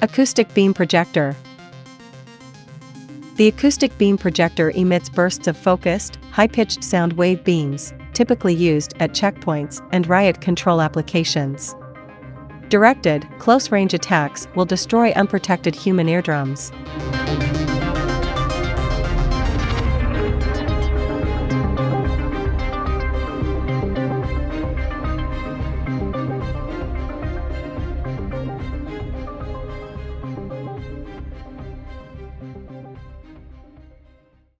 Acoustic beam projector. The acoustic beam projector emits bursts of focused, high-pitched sound wave beams, typically used at checkpoints and riot control applications. Directed, close-range attacks will destroy unprotected human eardrums.